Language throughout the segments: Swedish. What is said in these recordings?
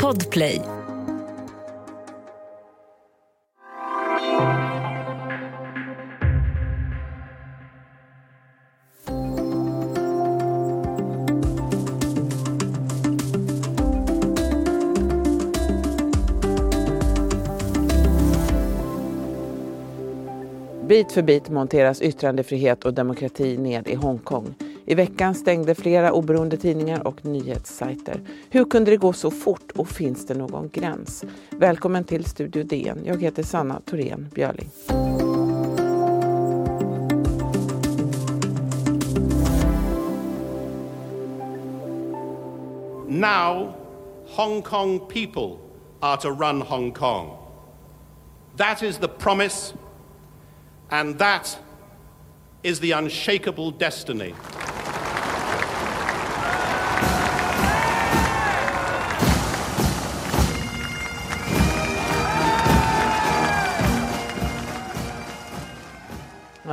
Podplay. Bit för bit monteras yttrandefrihet och demokrati ned i Hongkong. I veckan stängde flera oberoende tidningar och nyhetssajter. Hur kunde det gå så fort och finns det någon gräns? Välkommen till Studio DN. Jag heter Sanna Thorén Björling. Now, Hong Kong people are to run Hong Kong. That is the promise, and that is the unshakable destiny.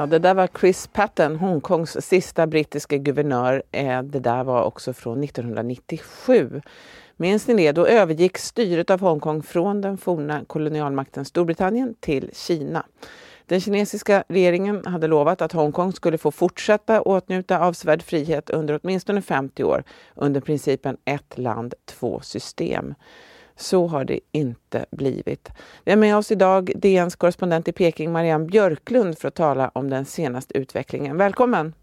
Det där var Chris Patten, Hongkongs sista brittiska guvernör. Eh, det där var också från 1997. Minns ni det? Då övergick styret av Hongkong från den forna kolonialmakten Storbritannien till Kina. Den kinesiska regeringen hade lovat att Hongkong skulle få fortsätta åtnjuta avsevärd frihet under åtminstone 50 år under principen ett land, två system. Så har det inte blivit. Vi har med oss idag DNs korrespondent i Peking, Marianne Björklund, för att tala om den senaste utvecklingen. Välkommen!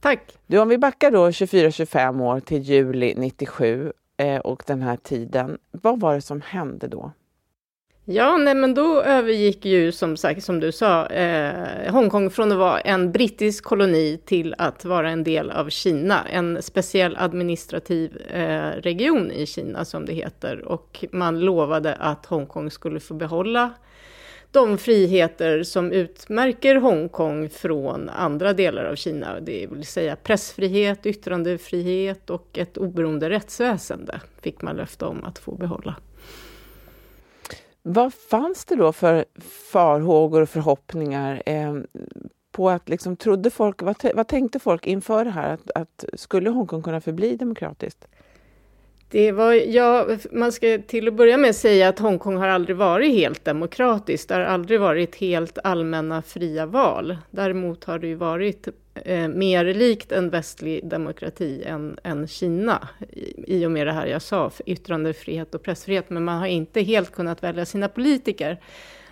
Tack! Du, om vi backar då 24-25 år till juli 97 eh, och den här tiden. Vad var det som hände då? Ja, nej, men då övergick ju som sagt, som du sa, eh, Hongkong från att vara en brittisk koloni till att vara en del av Kina, en speciell administrativ eh, region i Kina som det heter. Och man lovade att Hongkong skulle få behålla de friheter som utmärker Hongkong från andra delar av Kina, det vill säga pressfrihet, yttrandefrihet och ett oberoende rättsväsende fick man löfte om att få behålla. Vad fanns det då för farhågor och förhoppningar eh, på att liksom, trodde folk, vad, vad tänkte folk inför det här? Att, att skulle Hongkong kunna förbli demokratiskt? Det var, ja, man ska till att börja med säga att Hongkong har aldrig varit helt demokratiskt. Det har aldrig varit helt allmänna fria val. Däremot har det ju varit eh, mer likt en västlig demokrati än, än Kina. I, I och med det här jag sa, yttrandefrihet och pressfrihet. Men man har inte helt kunnat välja sina politiker.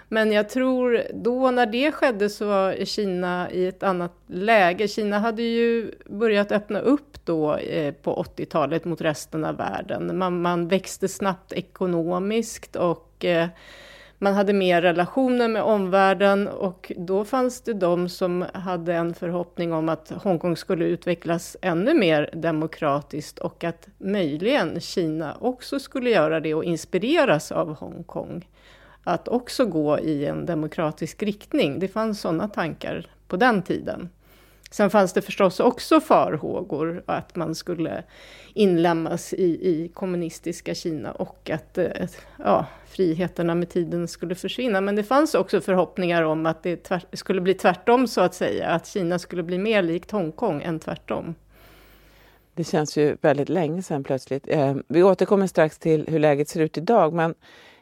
Men jag tror då när det skedde så var Kina i ett annat läge. Kina hade ju börjat öppna upp då eh, på 80-talet mot resten av världen. Man, man växte snabbt ekonomiskt och eh, man hade mer relationer med omvärlden och då fanns det de som hade en förhoppning om att Hongkong skulle utvecklas ännu mer demokratiskt och att möjligen Kina också skulle göra det och inspireras av Hongkong att också gå i en demokratisk riktning. Det fanns sådana tankar på den tiden. Sen fanns det förstås också farhågor att man skulle inlämnas i, i kommunistiska Kina och att eh, ja, friheterna med tiden skulle försvinna. Men det fanns också förhoppningar om att det tvärt, skulle bli tvärtom så att säga, att Kina skulle bli mer likt Hongkong än tvärtom. Det känns ju väldigt länge sedan plötsligt. Eh, vi återkommer strax till hur läget ser ut idag, men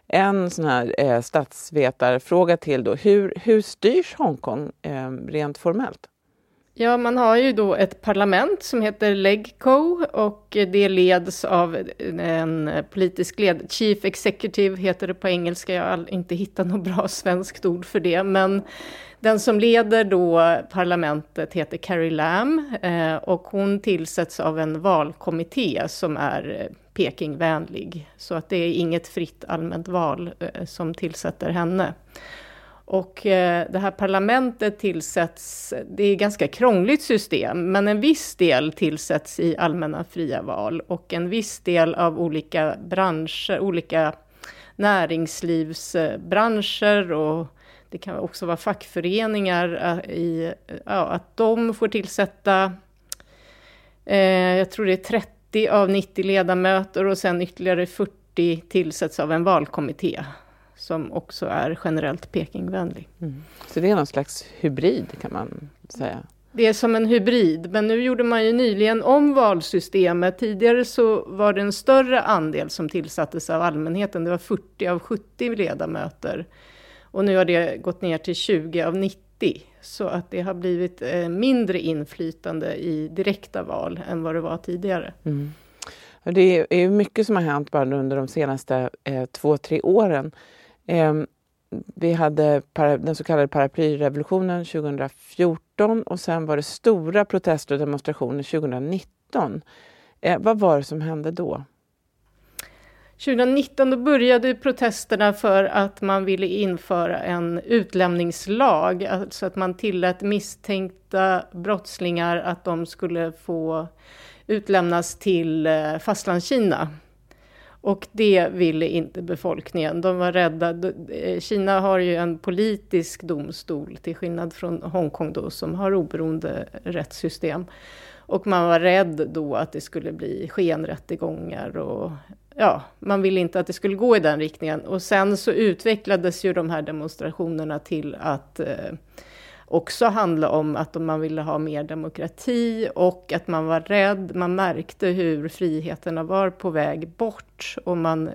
en sån här eh, statsvetarfråga till då. Hur, hur styrs Hongkong eh, rent formellt? Ja, man har ju då ett parlament som heter LegCo och det leds av en politisk led. Chief Executive heter det på engelska. Jag har inte hittat något bra svenskt ord för det, men den som leder då parlamentet heter Carrie Lam eh, och hon tillsätts av en valkommitté som är eh, Pekingvänlig. Så att det är inget fritt allmänt val eh, som tillsätter henne. Och eh, det här parlamentet tillsätts, det är ett ganska krångligt system, men en viss del tillsätts i allmänna fria val. Och en viss del av olika branscher, olika näringslivsbranscher och det kan också vara fackföreningar eh, i, ja, att de får tillsätta, eh, jag tror det är 30 av 90 ledamöter och sen ytterligare 40 tillsätts av en valkommitté som också är generellt Pekingvänlig. Mm. Så det är någon slags hybrid kan man säga? Det är som en hybrid, men nu gjorde man ju nyligen om valsystemet. Tidigare så var det en större andel som tillsattes av allmänheten. Det var 40 av 70 ledamöter. Och nu har det gått ner till 20 av 90. Så att det har blivit eh, mindre inflytande i direkta val än vad det var tidigare. Mm. Det är mycket som har hänt bara under de senaste eh, två, tre åren. Eh, vi hade para, den så kallade paraplyrevolutionen 2014 och sen var det stora protester och demonstrationer 2019. Eh, vad var det som hände då? 2019 då började protesterna för att man ville införa en utlämningslag, alltså att man tillät misstänkta brottslingar att de skulle få utlämnas till eh, Fastlandskina. Och det ville inte befolkningen. De var rädda. Eh, Kina har ju en politisk domstol till skillnad från Hongkong då som har oberoende rättssystem. Och man var rädd då att det skulle bli skenrättegångar och ja, man ville inte att det skulle gå i den riktningen. Och sen så utvecklades ju de här demonstrationerna till att eh, också handla om att man ville ha mer demokrati och att man var rädd. Man märkte hur friheterna var på väg bort och man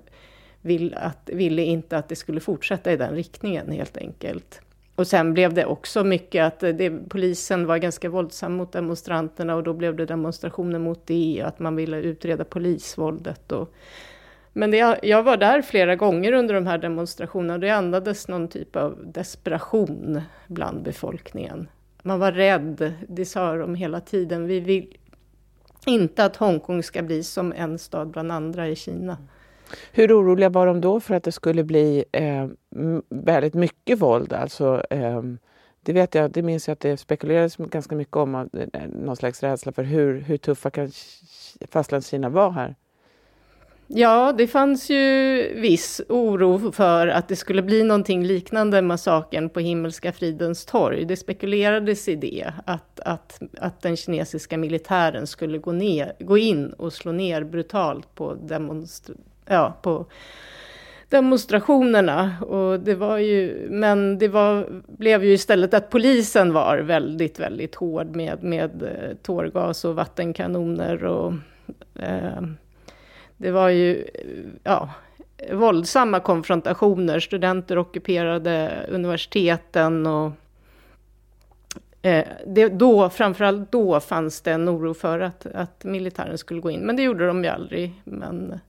vill att, ville inte att det skulle fortsätta i den riktningen helt enkelt. Och sen blev det också mycket att det, polisen var ganska våldsam mot demonstranterna och då blev det demonstrationer mot det och att man ville utreda polisvåldet. Och, men det, jag var där flera gånger under de här demonstrationerna och det andades någon typ av desperation bland befolkningen. Man var rädd, det sa de hela tiden. Vi vill inte att Hongkong ska bli som en stad bland andra i Kina. Hur oroliga var de då för att det skulle bli eh, väldigt mycket våld? Alltså, eh, det vet jag, det minns jag att det spekulerades ganska mycket om, eh, någon slags rädsla för hur, hur tuffa kan Fastlandskina vara här? Ja, det fanns ju viss oro för att det skulle bli någonting liknande massakern på Himmelska fridens torg. Det spekulerades i det, att, att, att den kinesiska militären skulle gå, ner, gå in och slå ner brutalt på, demonstra ja, på demonstrationerna. Och det var ju, men det var, blev ju istället att polisen var väldigt, väldigt hård med, med eh, tårgas och vattenkanoner och eh, det var ju ja, våldsamma konfrontationer. Studenter ockuperade universiteten och eh, det, då, framförallt då fanns det en oro för att, att militären skulle gå in. Men det gjorde de ju aldrig. Men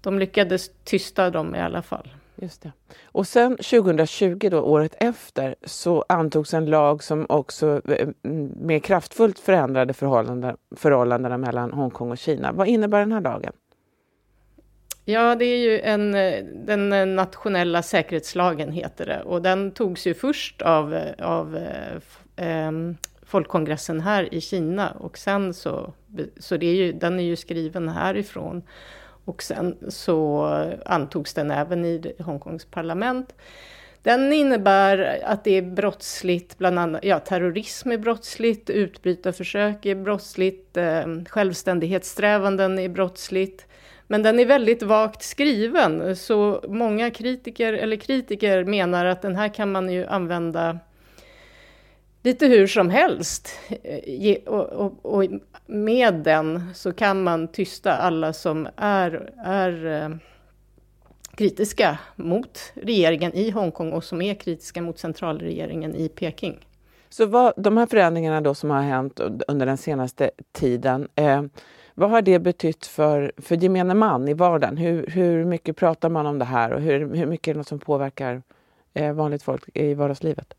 de lyckades tysta dem i alla fall. Just det. Och sen 2020, då, året efter, så antogs en lag som också eh, mm, mer kraftfullt förändrade förhållandena, förhållandena mellan Hongkong och Kina. Vad innebär den här lagen? Ja, det är ju en, den nationella säkerhetslagen heter det och den togs ju först av, av eh, folkkongressen här i Kina och sen så, så det är ju, den är ju skriven härifrån och sen så antogs den även i Hongkongs parlament. Den innebär att det är brottsligt, bland annat, ja terrorism är brottsligt, utbrytarförsök är brottsligt, eh, självständighetssträvanden är brottsligt. Men den är väldigt vagt skriven, så många kritiker, eller kritiker menar att den här kan man ju använda lite hur som helst. Eh, och, och, och, med den så kan man tysta alla som är, är eh, kritiska mot regeringen i Hongkong och som är kritiska mot centralregeringen i Peking. Så vad, de här förändringarna då som har hänt under den senaste tiden, eh, vad har det betytt för, för gemene man i vardagen? Hur, hur mycket pratar man om det här och hur, hur mycket är det något som påverkar eh, vanligt folk i vardagslivet?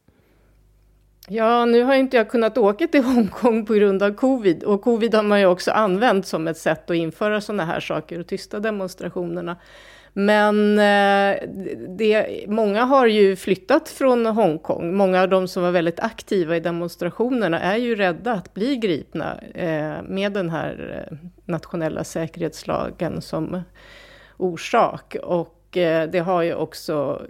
Ja, nu har inte jag kunnat åka till Hongkong på grund av covid och covid har man ju också använt som ett sätt att införa sådana här saker och tysta demonstrationerna. Men eh, det, många har ju flyttat från Hongkong. Många av de som var väldigt aktiva i demonstrationerna är ju rädda att bli gripna eh, med den här eh, nationella säkerhetslagen som orsak. Och det har ju också,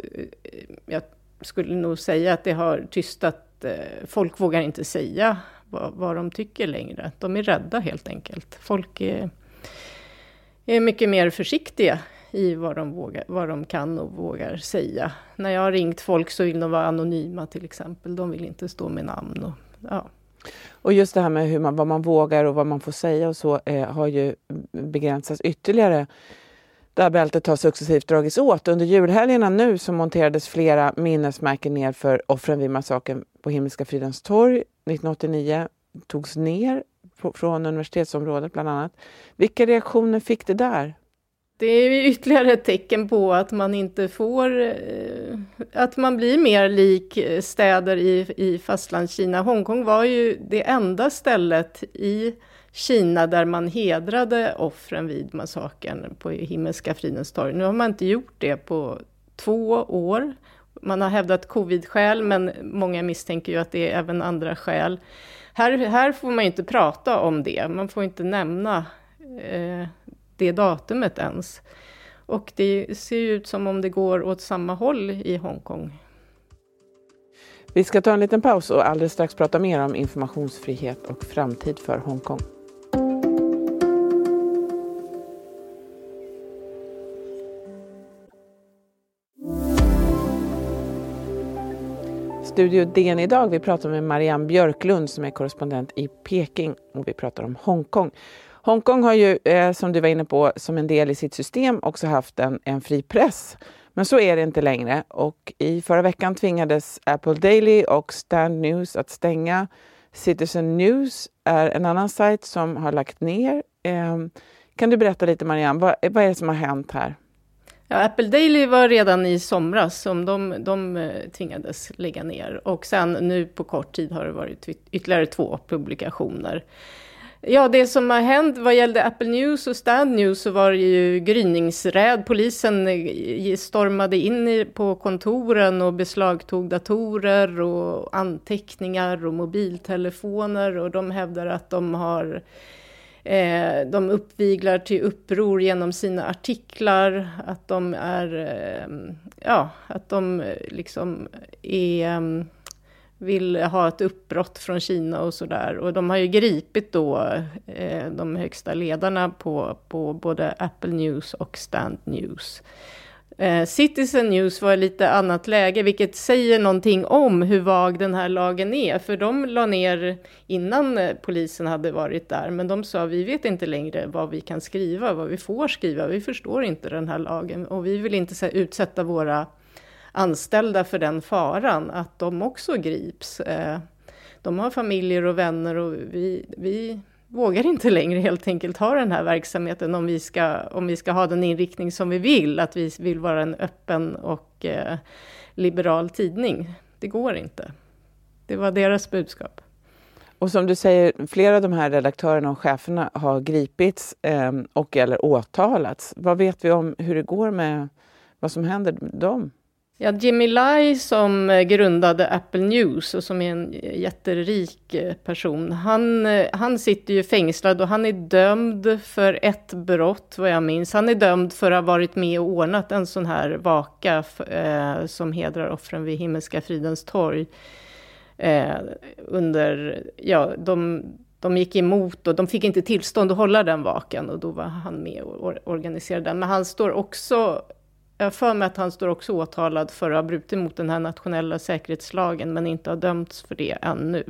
jag skulle nog säga att det har tystat, folk vågar inte säga vad, vad de tycker längre. De är rädda helt enkelt. Folk är, är mycket mer försiktiga i vad de, vågar, vad de kan och vågar säga. När jag har ringt folk så vill de vara anonyma till exempel. De vill inte stå med namn. Och, ja. Och just det här med hur man, vad man vågar och vad man får säga och så eh, har ju begränsats ytterligare. Det här bältet har successivt dragits åt. Under julhelgerna nu så monterades flera minnesmärken ner för offren vid massakern på Himmelska fridens torg 1989. Togs ner från universitetsområdet bland annat. Vilka reaktioner fick det där? Det är ytterligare ett tecken på att man inte får, eh, att man blir mer lik eh, städer i, i fastlandskina. Hongkong var ju det enda stället i Kina där man hedrade offren vid massakern på Himmelska fridens torg. Nu har man inte gjort det på två år. Man har hävdat covid-skäl, men många misstänker ju att det är även andra skäl. Här, här får man ju inte prata om det, man får inte nämna eh, det datumet ens. Och det ser ut som om det går åt samma håll i Hongkong. Vi ska ta en liten paus och alldeles strax prata mer om informationsfrihet och framtid för Hongkong. Studio DN idag. Vi pratar med Marianne Björklund som är korrespondent i Peking och vi pratar om Hongkong. Hongkong har ju, eh, som du var inne på, som en del i sitt system också haft en, en fri press. Men så är det inte längre och i förra veckan tvingades Apple Daily och Stand News att stänga. Citizen News är en annan sajt som har lagt ner. Eh, kan du berätta lite Marianne, vad, vad är det som har hänt här? Ja, Apple Daily var redan i somras som de, de eh, tvingades lägga ner och sen nu på kort tid har det varit ytterligare två publikationer. Ja, det som har hänt vad gällde Apple News och Stand News så var det ju gryningsräd. Polisen eh, stormade in på kontoren och beslagtog datorer och anteckningar och mobiltelefoner och de hävdar att de har Eh, de uppviglar till uppror genom sina artiklar, att de är, eh, ja, att de eh, liksom är, mm, vill ha ett uppbrott från Kina och sådär. Och de har ju gripit då eh, de högsta ledarna på, på både Apple News och Stand News. Eh, Citizen News var i lite annat läge, vilket säger någonting om hur vag den här lagen är. För de la ner innan eh, polisen hade varit där, men de sa vi vet inte längre vad vi kan skriva, vad vi får skriva, vi förstår inte den här lagen och vi vill inte utsätta våra anställda för den faran att de också grips. Eh, de har familjer och vänner och vi, vi vågar inte längre helt enkelt ha den här verksamheten om vi ska, om vi ska ha den inriktning som vi vill, att vi vill vara en öppen och eh, liberal tidning. Det går inte. Det var deras budskap. Och som du säger, flera av de här redaktörerna och cheferna har gripits eh, och eller åtalats. Vad vet vi om hur det går med vad som händer med dem? Ja, Jimmy Lai som eh, grundade Apple News och som är en eh, jätterik eh, person, han, han sitter ju fängslad och han är dömd för ett brott, vad jag minns. Han är dömd för att ha varit med och ordnat en sån här vaka eh, som hedrar offren vid Himmelska fridens torg. Eh, under, ja, de, de gick emot och de fick inte tillstånd att hålla den vakan och då var han med och organiserade den. Men han står också jag för mig att han står också åtalad för att ha brutit mot den här nationella säkerhetslagen, men inte har dömts för det ännu.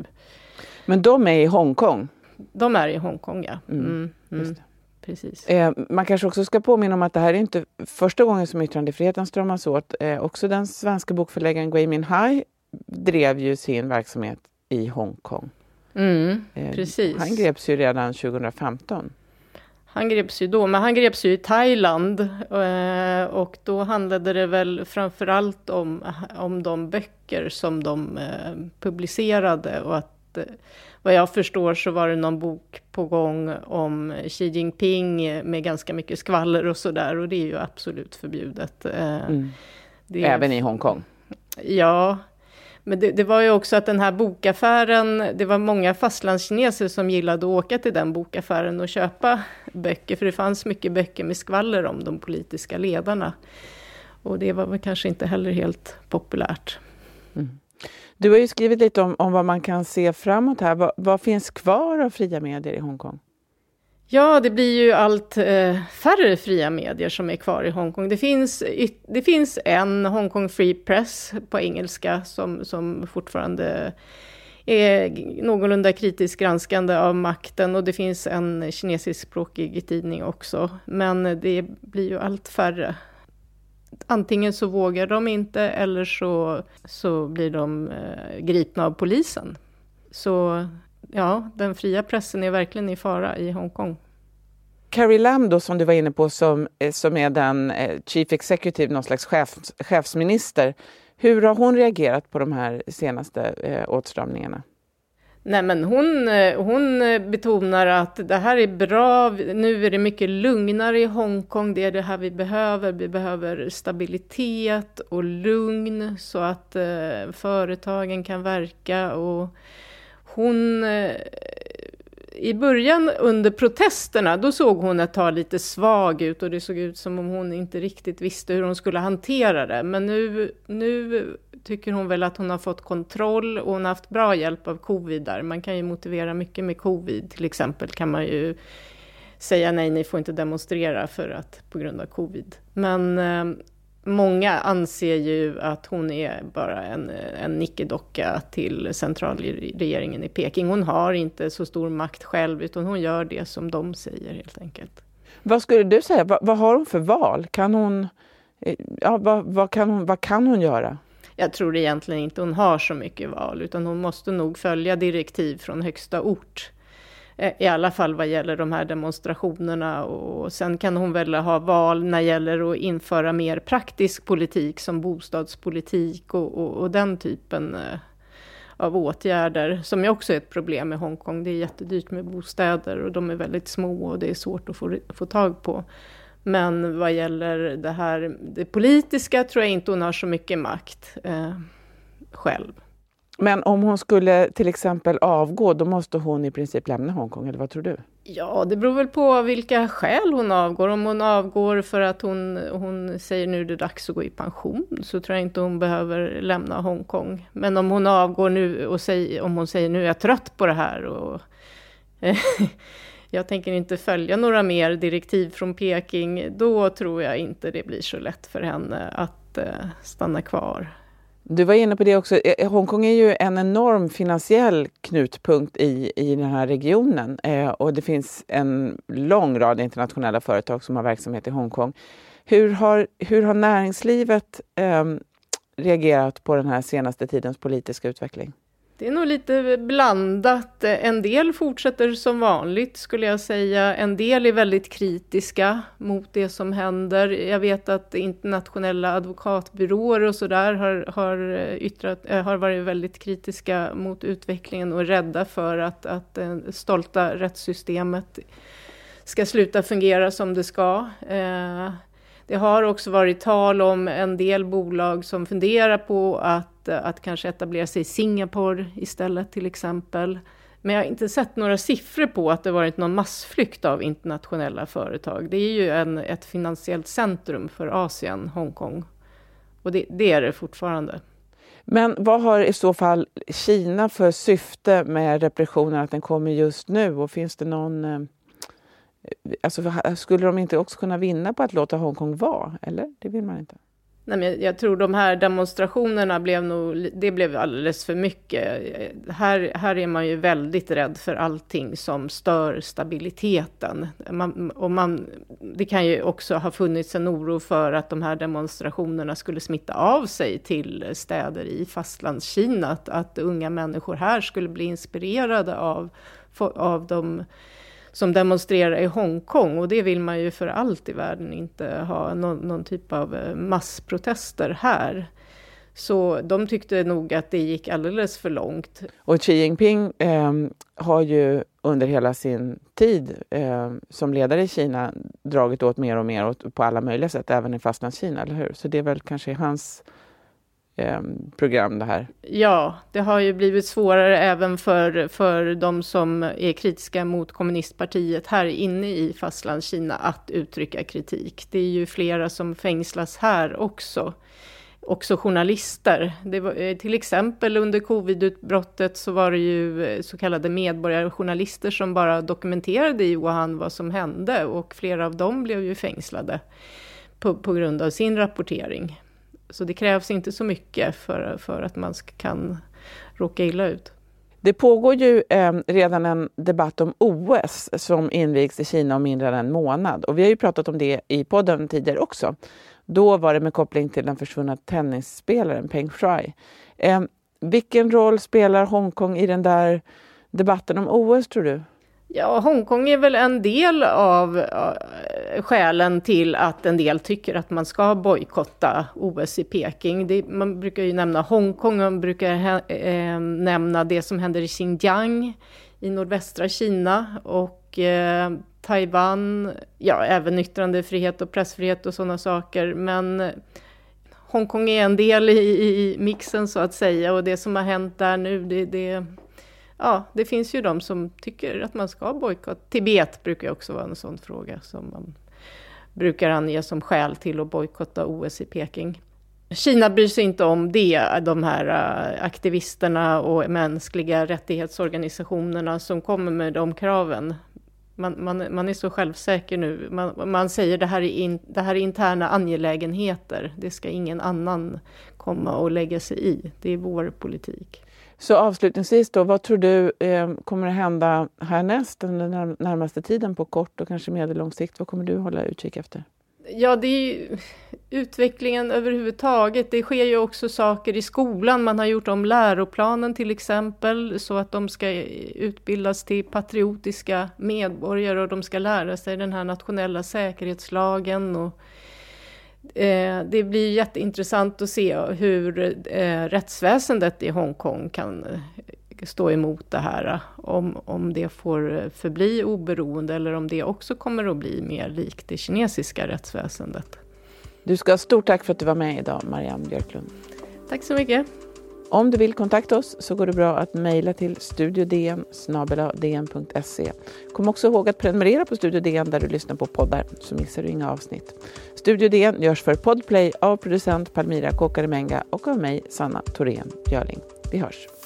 Men de är i Hongkong? De är i Hongkong, ja. Mm, mm, mm. Precis. Eh, man kanske också ska påminna om att det här är inte första gången som yttrandefriheten stramas åt. Eh, också den svenska bokförläggaren Gui Minhai drev ju sin verksamhet i Hongkong. Mm, eh. Han greps ju redan 2015. Han greps ju då, men han greps ju i Thailand eh, och då handlade det väl framförallt om, om de böcker som de eh, publicerade och att eh, vad jag förstår så var det någon bok på gång om Xi Jinping med ganska mycket skvaller och sådär och det är ju absolut förbjudet. Mm. Även i Hongkong? Ja, men det, det, var ju också att den här bokaffären, det var många fastlandskineser som gillade att åka till den bokaffären och köpa böcker, för det fanns mycket böcker med skvaller om de politiska ledarna. Och det var väl kanske inte heller helt populärt. Mm. Du har ju skrivit lite om, om vad man kan se framåt här. Vad, vad finns kvar av fria medier i Hongkong? Ja, det blir ju allt eh, färre fria medier som är kvar i Hongkong. Det finns, det finns en Hongkong Free Press på engelska som, som fortfarande är någorlunda kritiskt granskande av makten och det finns en kinesiskspråkig tidning också. Men det blir ju allt färre. Antingen så vågar de inte eller så, så blir de eh, gripna av polisen. Så ja, den fria pressen är verkligen i fara i Hongkong. Carrie Lam då, som du var inne på, som, eh, som är den eh, Chief Executive, någon slags chefs, chefsminister. Hur har hon reagerat på de här senaste eh, åtstramningarna? Nej, men hon, eh, hon betonar att det här är bra, nu är det mycket lugnare i Hongkong, det är det här vi behöver. Vi behöver stabilitet och lugn så att eh, företagen kan verka. Och hon eh, i början under protesterna, då såg hon ett tag lite svag ut och det såg ut som om hon inte riktigt visste hur hon skulle hantera det. Men nu, nu tycker hon väl att hon har fått kontroll och hon har haft bra hjälp av covid där. Man kan ju motivera mycket med covid, till exempel kan man ju säga nej, ni får inte demonstrera för att, på grund av covid. Men eh, Många anser ju att hon är bara en, en nickedocka till centralregeringen i Peking. Hon har inte så stor makt själv, utan hon gör det som de säger helt enkelt. Vad skulle du säga, vad, vad har hon för val? Kan hon, eh, ja, vad, vad, kan hon, vad kan hon göra? Jag tror egentligen inte hon har så mycket val, utan hon måste nog följa direktiv från högsta ort. Eh, I alla fall vad gäller de här demonstrationerna och sen kan hon väl ha val när det gäller att införa mer praktisk politik som bostadspolitik och, och, och den typen eh, av åtgärder som ju också är ett problem i Hongkong. Det är jättedyrt med bostäder och de är väldigt små och det är svårt att få, få tag på. Men vad gäller det här det politiska tror jag inte hon har så mycket makt eh, själv. Men om hon skulle till exempel avgå, då måste hon i princip lämna Hongkong, eller vad tror du? Ja, det beror väl på vilka skäl hon avgår. Om hon avgår för att hon, hon säger nu är det dags att gå i pension, så tror jag inte hon behöver lämna Hongkong. Men om hon avgår nu och säger, om hon säger nu är jag trött på det här och jag tänker inte följa några mer direktiv från Peking, då tror jag inte det blir så lätt för henne att eh, stanna kvar. Du var inne på det också. Eh, eh, Hongkong är ju en enorm finansiell knutpunkt i, i den här regionen eh, och det finns en lång rad internationella företag som har verksamhet i Hongkong. Hur har, hur har näringslivet eh, reagerat på den här senaste tidens politiska utveckling? Det är nog lite blandat. En del fortsätter som vanligt skulle jag säga. En del är väldigt kritiska mot det som händer. Jag vet att internationella advokatbyråer och sådär har, har, eh, yttrat, eh, har varit väldigt kritiska mot utvecklingen och rädda för att, att det stolta rättssystemet ska sluta fungera som det ska. Det har också varit tal om en del bolag som funderar på att, att kanske etablera sig i Singapore istället till exempel. Men jag har inte sett några siffror på att det varit någon massflykt av internationella företag. Det är ju en, ett finansiellt centrum för Asien, Hongkong. Och det, det är det fortfarande. Men vad har i så fall Kina för syfte med repressionen, att den kommer just nu? Och finns det någon eh, Alltså, skulle de inte också kunna vinna på att låta Hongkong vara? Eller? Det vill man inte. Nej, men jag tror de här demonstrationerna blev nog, det blev alldeles för mycket. Här, här är man ju väldigt rädd för allting som stör stabiliteten. Man, och man, det kan ju också ha funnits en oro för att de här demonstrationerna skulle smitta av sig till städer i fastlandskina. Att, att unga människor här skulle bli inspirerade av, av de som demonstrerar i Hongkong och det vill man ju för allt i världen inte ha någon, någon typ av eh, massprotester här. Så de tyckte nog att det gick alldeles för långt. Och Xi Jinping eh, har ju under hela sin tid eh, som ledare i Kina dragit åt mer och mer åt, på alla möjliga sätt, även i fastlandskina, eller hur? Så det är väl kanske hans eh, program det här. Ja, det har ju blivit svårare även för, för de som är kritiska mot kommunistpartiet här inne i fastlandskina att uttrycka kritik. Det är ju flera som fängslas här också. Också journalister. Det var, eh, till exempel under covidutbrottet så var det ju eh, så kallade medborgarjournalister som bara dokumenterade i Wuhan vad som hände och flera av dem blev ju fängslade på, på grund av sin rapportering. Så det krävs inte så mycket för, för att man kan råka illa ut. Det pågår ju eh, redan en debatt om OS som invigs i Kina om mindre än en månad. Och vi har ju pratat om det i podden tidigare också. Då var det med koppling till den försvunna tennisspelaren Peng Shuai. Eh, vilken roll spelar Hongkong i den där debatten om OS tror du? Ja, Hongkong är väl en del av uh, skälen till att en del tycker att man ska bojkotta OS i Peking. Det, man brukar ju nämna Hongkong, man brukar eh, nämna det som händer i Xinjiang i nordvästra Kina och eh, Taiwan, ja även yttrandefrihet och pressfrihet och sådana saker. Men eh, Hongkong är en del i, i, mixen så att säga och det som har hänt där nu, det, det ja, det finns ju de som tycker att man ska bojkotta. Tibet brukar också vara en sån fråga som man brukar ange som skäl till att bojkotta OS i Peking. Kina bryr sig inte om det, de här äh, aktivisterna och mänskliga rättighetsorganisationerna som kommer med de kraven. Man, man, man är så självsäker nu. Man, man säger det här, är in, det här är interna angelägenheter. Det ska ingen annan komma och lägga sig i. Det är vår politik. Så avslutningsvis då, vad tror du eh, kommer att hända härnäst den närmaste tiden på kort och kanske medellång sikt? Vad kommer du hålla utkik efter? Ja, det är ju utvecklingen överhuvudtaget. Det sker ju också saker i skolan. Man har gjort om läroplanen till exempel så att de ska utbildas till patriotiska medborgare och de ska lära sig den här nationella säkerhetslagen och det blir jätteintressant att se hur eh, rättsväsendet i Hongkong kan eh, stå emot det här. Om, om det får förbli oberoende eller om det också kommer att bli mer likt det kinesiska rättsväsendet. Du ska ha stort tack för att du var med idag, Marianne Björklund. Tack så mycket. Om du vill kontakta oss så går det bra att mejla till studiodn Kom också ihåg att prenumerera på Studio DN där du lyssnar på poddar så missar du inga avsnitt. Studio DN görs för Podplay av producent Palmira Kåkaremenga och av mig, Sanna Thorén Björling. Vi hörs!